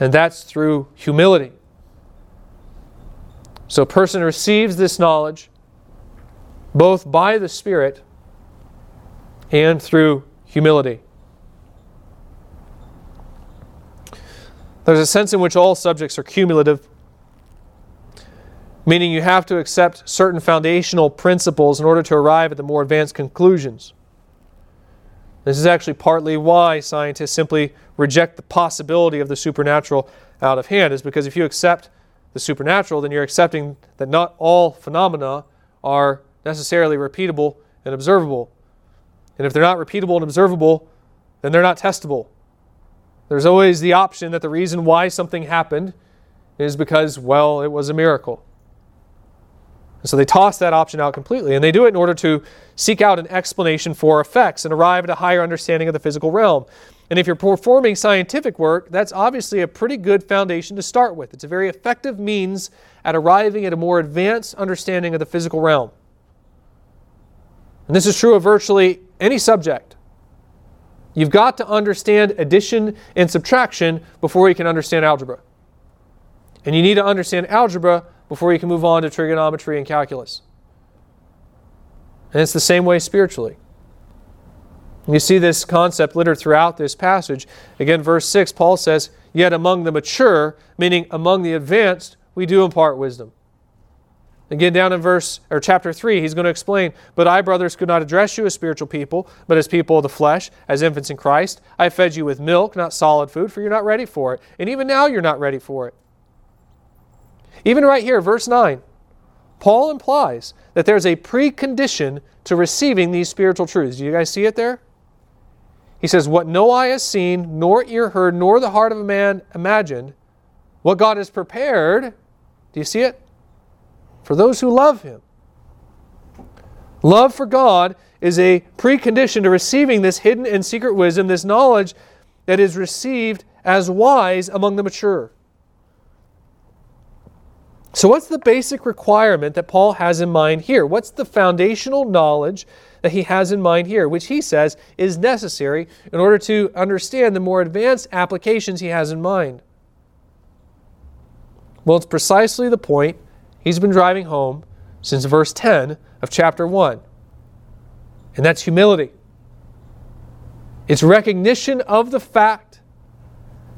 and that's through humility. So a person receives this knowledge both by the Spirit and through humility. There's a sense in which all subjects are cumulative, meaning you have to accept certain foundational principles in order to arrive at the more advanced conclusions. This is actually partly why scientists simply reject the possibility of the supernatural out of hand, is because if you accept the supernatural, then you're accepting that not all phenomena are necessarily repeatable and observable. And if they're not repeatable and observable, then they're not testable. There's always the option that the reason why something happened is because, well, it was a miracle. And so they toss that option out completely. And they do it in order to seek out an explanation for effects and arrive at a higher understanding of the physical realm. And if you're performing scientific work, that's obviously a pretty good foundation to start with. It's a very effective means at arriving at a more advanced understanding of the physical realm. And this is true of virtually any subject. You've got to understand addition and subtraction before you can understand algebra. And you need to understand algebra before you can move on to trigonometry and calculus. And it's the same way spiritually. You see this concept littered throughout this passage. Again, verse 6, Paul says, Yet among the mature, meaning among the advanced, we do impart wisdom. Again, down in verse or chapter 3, he's going to explain, But I, brothers, could not address you as spiritual people, but as people of the flesh, as infants in Christ. I fed you with milk, not solid food, for you're not ready for it. And even now you're not ready for it. Even right here, verse 9, Paul implies that there's a precondition to receiving these spiritual truths. Do you guys see it there? He says, What no eye has seen, nor ear heard, nor the heart of a man imagined, what God has prepared, do you see it? For those who love Him. Love for God is a precondition to receiving this hidden and secret wisdom, this knowledge that is received as wise among the mature. So, what's the basic requirement that Paul has in mind here? What's the foundational knowledge that he has in mind here, which he says is necessary in order to understand the more advanced applications he has in mind? Well, it's precisely the point he's been driving home since verse 10 of chapter 1, and that's humility. It's recognition of the fact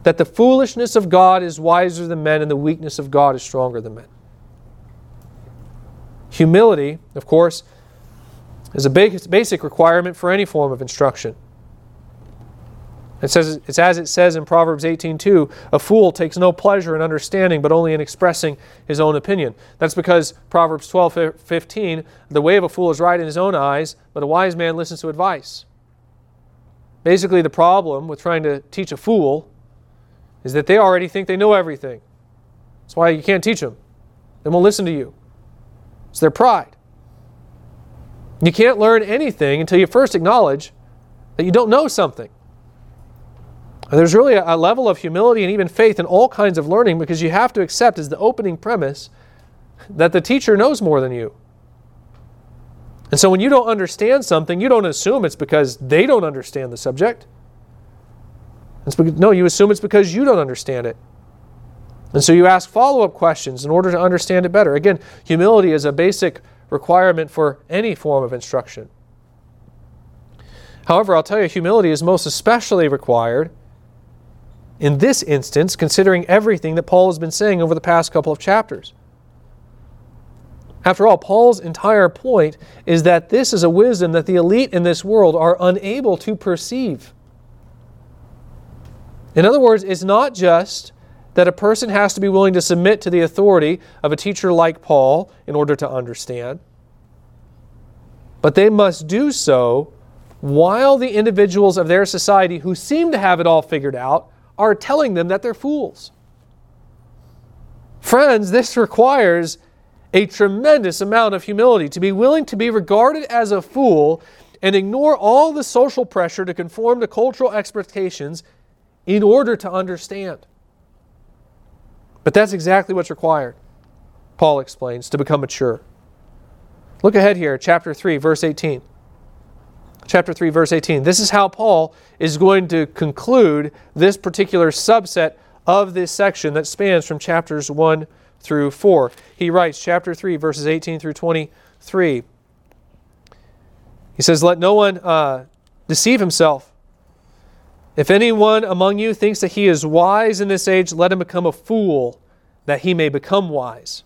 that the foolishness of God is wiser than men and the weakness of God is stronger than men. Humility, of course, is a basic requirement for any form of instruction. It says, it's as it says in Proverbs 18:2, a fool takes no pleasure in understanding, but only in expressing his own opinion. That's because Proverbs 12:15, the way of a fool is right in his own eyes, but a wise man listens to advice. Basically, the problem with trying to teach a fool is that they already think they know everything. That's why you can't teach them. They won't listen to you. It's their pride. You can't learn anything until you first acknowledge that you don't know something. And there's really a level of humility and even faith in all kinds of learning because you have to accept as the opening premise that the teacher knows more than you. And so when you don't understand something, you don't assume it's because they don't understand the subject. Because, no, you assume it's because you don't understand it. And so you ask follow up questions in order to understand it better. Again, humility is a basic requirement for any form of instruction. However, I'll tell you, humility is most especially required in this instance, considering everything that Paul has been saying over the past couple of chapters. After all, Paul's entire point is that this is a wisdom that the elite in this world are unable to perceive. In other words, it's not just that a person has to be willing to submit to the authority of a teacher like Paul in order to understand, but they must do so while the individuals of their society who seem to have it all figured out are telling them that they're fools. Friends, this requires a tremendous amount of humility to be willing to be regarded as a fool and ignore all the social pressure to conform to cultural expectations in order to understand. But that's exactly what's required, Paul explains, to become mature. Look ahead here, chapter 3, verse 18. Chapter 3, verse 18. This is how Paul is going to conclude this particular subset of this section that spans from chapters 1 through 4. He writes, chapter 3, verses 18 through 23. He says, Let no one uh, deceive himself. If anyone among you thinks that he is wise in this age, let him become a fool, that he may become wise.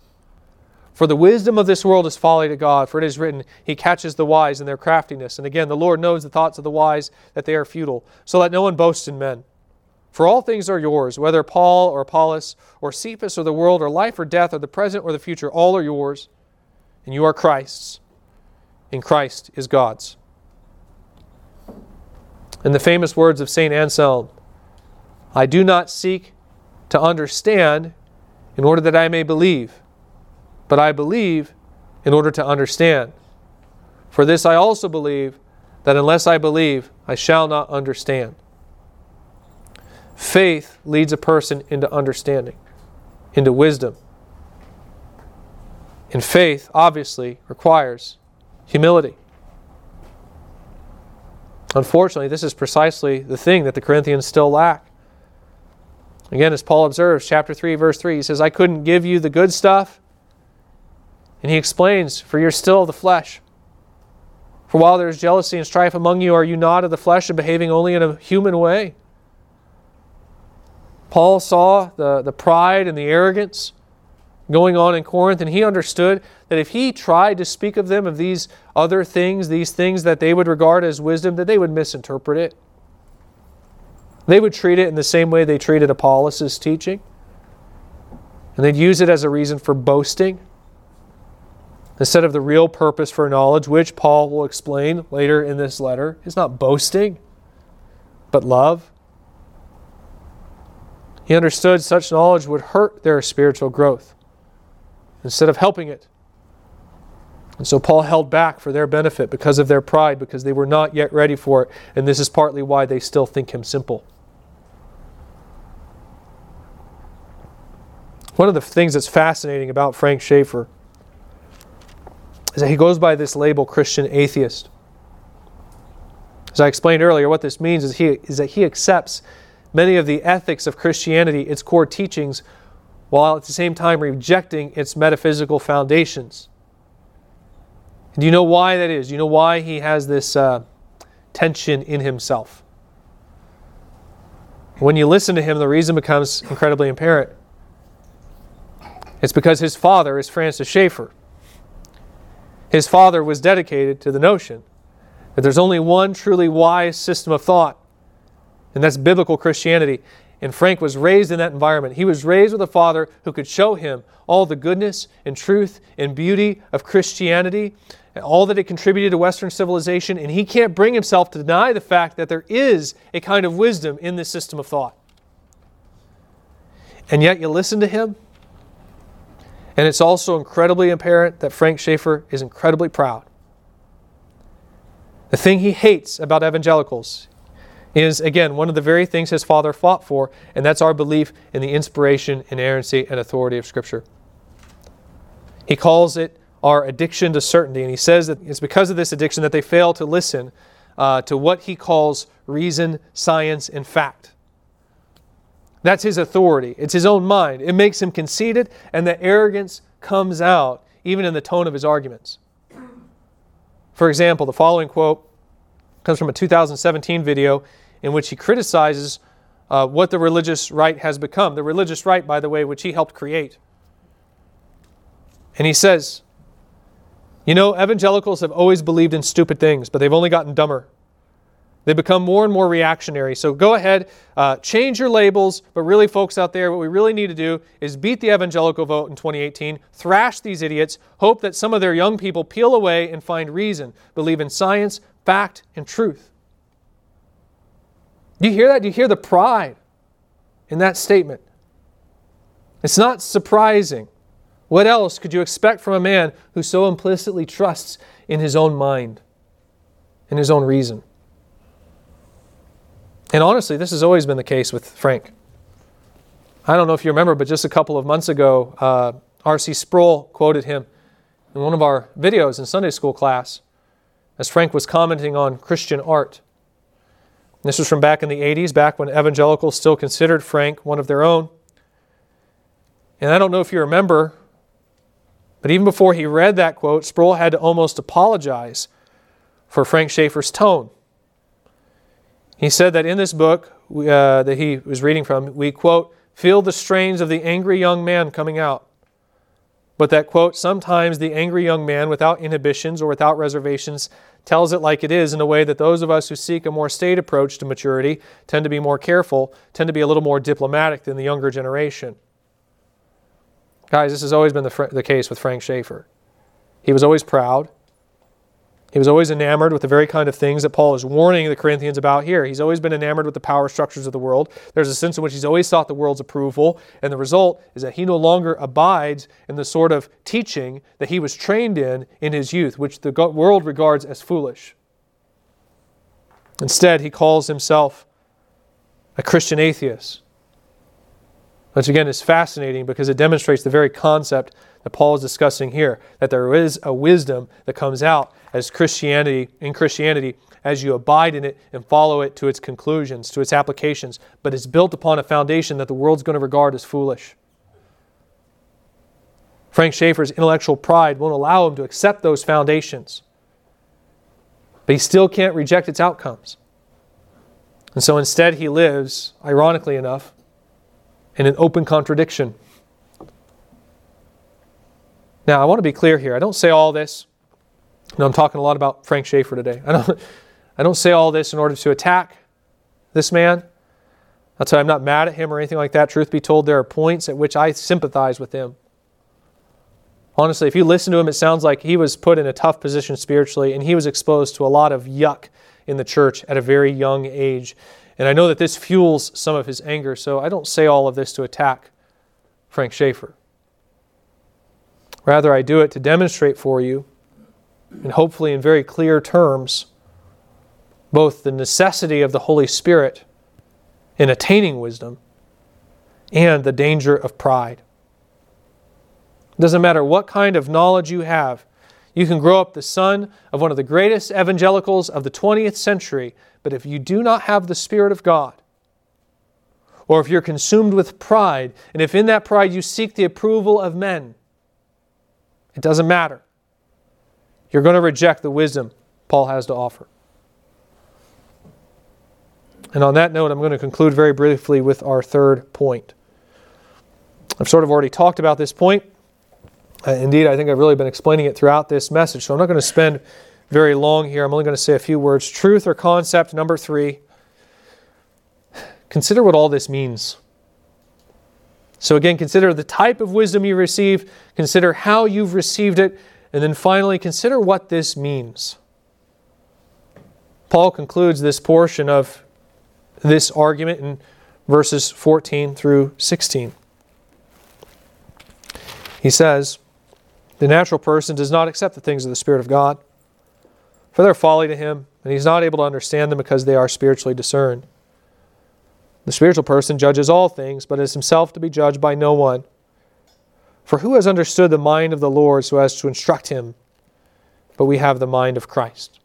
For the wisdom of this world is folly to God, for it is written, He catches the wise in their craftiness. And again, the Lord knows the thoughts of the wise, that they are futile. So let no one boast in men. For all things are yours, whether Paul or Apollos, or Cephas or the world, or life or death, or the present or the future, all are yours, and you are Christ's, and Christ is God's. In the famous words of St. Anselm, I do not seek to understand in order that I may believe, but I believe in order to understand. For this I also believe that unless I believe, I shall not understand. Faith leads a person into understanding, into wisdom. And faith, obviously, requires humility. Unfortunately, this is precisely the thing that the Corinthians still lack. Again, as Paul observes, chapter 3, verse 3, he says, I couldn't give you the good stuff. And he explains, For you're still of the flesh. For while there is jealousy and strife among you, are you not of the flesh and behaving only in a human way? Paul saw the, the pride and the arrogance going on in Corinth, and he understood that if he tried to speak of them of these other things, these things that they would regard as wisdom, that they would misinterpret it. They would treat it in the same way they treated Apollos' teaching. And they'd use it as a reason for boasting instead of the real purpose for knowledge, which Paul will explain later in this letter, is not boasting, but love. He understood such knowledge would hurt their spiritual growth instead of helping it. And so Paul held back for their benefit because of their pride, because they were not yet ready for it. And this is partly why they still think him simple. One of the things that's fascinating about Frank Schaeffer is that he goes by this label Christian atheist. As I explained earlier, what this means is, he, is that he accepts many of the ethics of Christianity, its core teachings, while at the same time rejecting its metaphysical foundations. do you know why that is? Do you know why he has this uh, tension in himself? When you listen to him, the reason becomes incredibly apparent. It's because his father is Francis Schaeffer. His father was dedicated to the notion that there's only one truly wise system of thought, and that's biblical Christianity. And Frank was raised in that environment. He was raised with a father who could show him all the goodness and truth and beauty of Christianity, and all that it contributed to Western civilization. And he can't bring himself to deny the fact that there is a kind of wisdom in this system of thought. And yet you listen to him, and it's also incredibly apparent that Frank Schaeffer is incredibly proud. The thing he hates about evangelicals is, again, one of the very things his father fought for, and that's our belief in the inspiration, inerrancy, and authority of Scripture. He calls it our addiction to certainty, and he says that it's because of this addiction that they fail to listen uh, to what he calls reason, science, and fact. That's his authority. It's his own mind. It makes him conceited, and the arrogance comes out even in the tone of his arguments. For example, the following quote comes from a 2017 video in which he criticizes uh, what the religious right has become. The religious right, by the way, which he helped create. And he says, You know, evangelicals have always believed in stupid things, but they've only gotten dumber. They become more and more reactionary. So go ahead, uh, change your labels, but really, folks out there, what we really need to do is beat the evangelical vote in 2018, thrash these idiots, hope that some of their young people peel away and find reason, believe in science, fact, and truth. Do you hear that? Do you hear the pride in that statement? It's not surprising. What else could you expect from a man who so implicitly trusts in his own mind, in his own reason? And honestly, this has always been the case with Frank. I don't know if you remember, but just a couple of months ago, uh, R.C. Sproul quoted him in one of our videos in Sunday school class as Frank was commenting on Christian art. This was from back in the 80s, back when evangelicals still considered Frank one of their own. And I don't know if you remember, but even before he read that quote, Sproul had to almost apologize for Frank Schaeffer's tone. He said that in this book uh, that he was reading from, we quote, feel the strains of the angry young man coming out. But that, quote, sometimes the angry young man without inhibitions or without reservations tells it like it is in a way that those of us who seek a more staid approach to maturity tend to be more careful, tend to be a little more diplomatic than the younger generation. Guys, this has always been the, the case with Frank Schaeffer. He was always proud. He was always enamored with the very kind of things that Paul is warning the Corinthians about here. He's always been enamored with the power structures of the world. There's a sense in which he's always sought the world's approval, and the result is that he no longer abides in the sort of teaching that he was trained in in his youth, which the world regards as foolish. Instead, he calls himself a Christian atheist. Which again is fascinating because it demonstrates the very concept that Paul is discussing here that there is a wisdom that comes out as Christianity in Christianity as you abide in it and follow it to its conclusions, to its applications, but it's built upon a foundation that the world's going to regard as foolish. Frank Schaeffer's intellectual pride won't allow him to accept those foundations, but he still can't reject its outcomes. And so instead, he lives, ironically enough, in an open contradiction. Now, I want to be clear here. I don't say all this. I'm talking a lot about Frank Schaeffer today. I don't, I don't say all this in order to attack this man. That's why I'm not mad at him or anything like that. Truth be told, there are points at which I sympathize with him. Honestly, if you listen to him, it sounds like he was put in a tough position spiritually and he was exposed to a lot of yuck in the church at a very young age. And I know that this fuels some of his anger, so I don't say all of this to attack Frank Schaeffer. Rather, I do it to demonstrate for you, and hopefully in very clear terms, both the necessity of the Holy Spirit in attaining wisdom and the danger of pride. It doesn't matter what kind of knowledge you have, you can grow up the son of one of the greatest evangelicals of the 20th century, but if you do not have the Spirit of God, or if you're consumed with pride, and if in that pride you seek the approval of men, it doesn't matter. You're going to reject the wisdom Paul has to offer. And on that note, I'm going to conclude very briefly with our third point. I've sort of already talked about this point. Uh, indeed, I think I've really been explaining it throughout this message, so I'm not going to spend very long here. I'm only going to say a few words. Truth or concept, number three. Consider what all this means. So, again, consider the type of wisdom you receive, consider how you've received it, and then finally, consider what this means. Paul concludes this portion of this argument in verses 14 through 16. He says, The natural person does not accept the things of the Spirit of God, for they're folly to him, and he's not able to understand them because they are spiritually discerned. The spiritual person judges all things, but is himself to be judged by no one. For who has understood the mind of the Lord so as to instruct him? But we have the mind of Christ.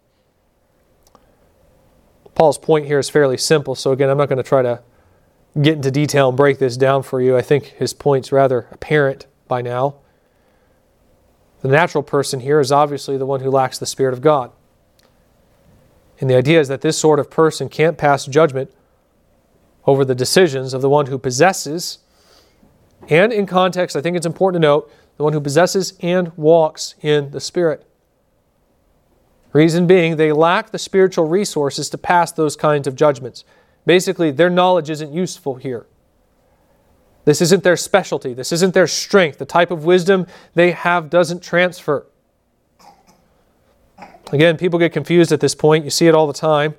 Paul's point here is fairly simple, so again, I'm not going to try to get into detail and break this down for you. I think his point's rather apparent by now. The natural person here is obviously the one who lacks the Spirit of God. And the idea is that this sort of person can't pass judgment over the decisions of the one who possesses, and in context, I think it's important to note, the one who possesses and walks in the Spirit. Reason being, they lack the spiritual resources to pass those kinds of judgments. Basically, their knowledge isn't useful here. This isn't their specialty. This isn't their strength. The type of wisdom they have doesn't transfer. Again, people get confused at this point. You see it all the time.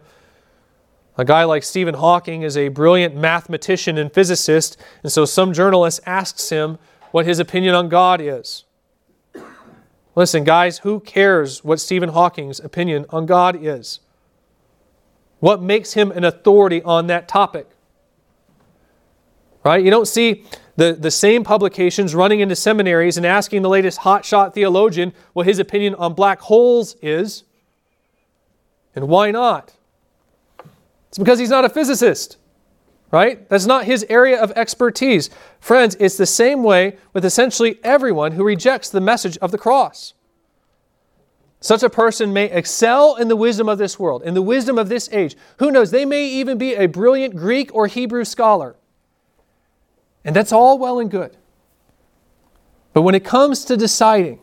A guy like Stephen Hawking is a brilliant mathematician and physicist, and so some journalist asks him what his opinion on God is. Listen, guys, who cares what Stephen Hawking's opinion on God is? What makes him an authority on that topic? Right? You don't see the, the same publications running into seminaries and asking the latest hotshot theologian what his opinion on black holes is. And why not? It's because he's not a physicist, right? That's not his area of expertise. Friends, it's the same way with essentially everyone who rejects the message of the cross. Such a person may excel in the wisdom of this world, in the wisdom of this age. Who knows? They may even be a brilliant Greek or Hebrew scholar. And that's all well and good. But when it comes to deciding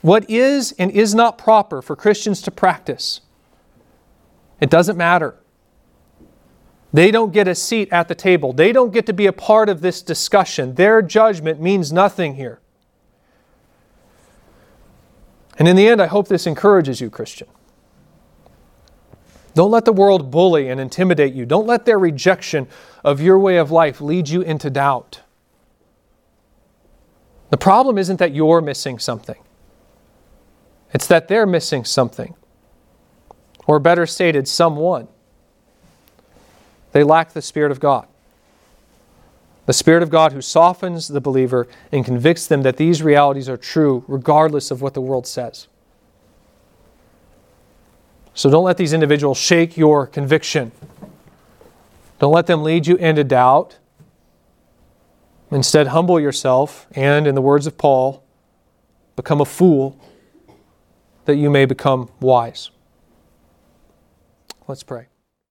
what is and is not proper for Christians to practice, it doesn't matter. They don't get a seat at the table. They don't get to be a part of this discussion. Their judgment means nothing here. And in the end, I hope this encourages you, Christian. Don't let the world bully and intimidate you. Don't let their rejection of your way of life lead you into doubt. The problem isn't that you're missing something, it's that they're missing something. Or better stated, someone. They lack the Spirit of God. The Spirit of God who softens the believer and convicts them that these realities are true regardless of what the world says. So don't let these individuals shake your conviction. Don't let them lead you into doubt. Instead, humble yourself and, in the words of Paul, become a fool that you may become wise. Let's pray.